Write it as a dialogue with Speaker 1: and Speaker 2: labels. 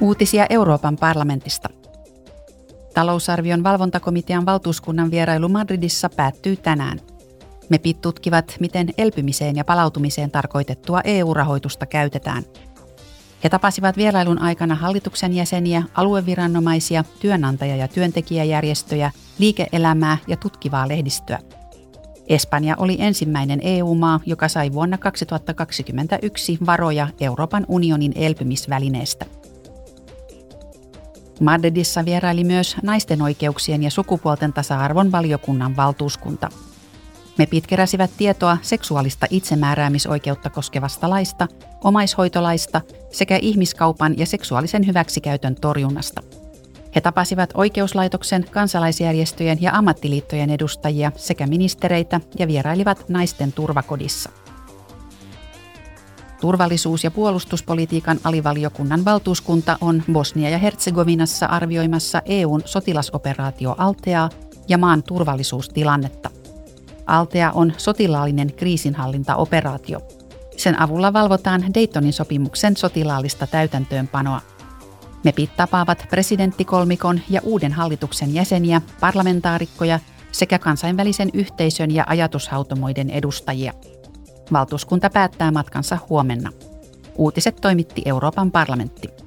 Speaker 1: Uutisia Euroopan parlamentista. Talousarvion valvontakomitean valtuuskunnan vierailu Madridissa päättyy tänään. MEPit tutkivat, miten elpymiseen ja palautumiseen tarkoitettua EU-rahoitusta käytetään. He tapasivat vierailun aikana hallituksen jäseniä, alueviranomaisia, työnantaja- ja työntekijäjärjestöjä, liike-elämää ja tutkivaa lehdistöä. Espanja oli ensimmäinen EU-maa, joka sai vuonna 2021 varoja Euroopan unionin elpymisvälineestä. Madridissa vieraili myös naisten oikeuksien ja sukupuolten tasa-arvon valiokunnan valtuuskunta. Me pitkeräsivät tietoa seksuaalista itsemääräämisoikeutta koskevasta laista, omaishoitolaista sekä ihmiskaupan ja seksuaalisen hyväksikäytön torjunnasta. He tapasivat oikeuslaitoksen, kansalaisjärjestöjen ja ammattiliittojen edustajia sekä ministereitä ja vierailivat naisten turvakodissa. Turvallisuus- ja puolustuspolitiikan alivaliokunnan valtuuskunta on Bosnia ja Herzegovinassa arvioimassa EUn sotilasoperaatio Altea ja maan turvallisuustilannetta. Altea on sotilaallinen kriisinhallintaoperaatio. Sen avulla valvotaan Daytonin sopimuksen sotilaallista täytäntöönpanoa. MEPit tapaavat presidenttikolmikon ja uuden hallituksen jäseniä, parlamentaarikkoja sekä kansainvälisen yhteisön ja ajatushautomoiden edustajia – Valtuuskunta päättää matkansa huomenna. Uutiset toimitti Euroopan parlamentti.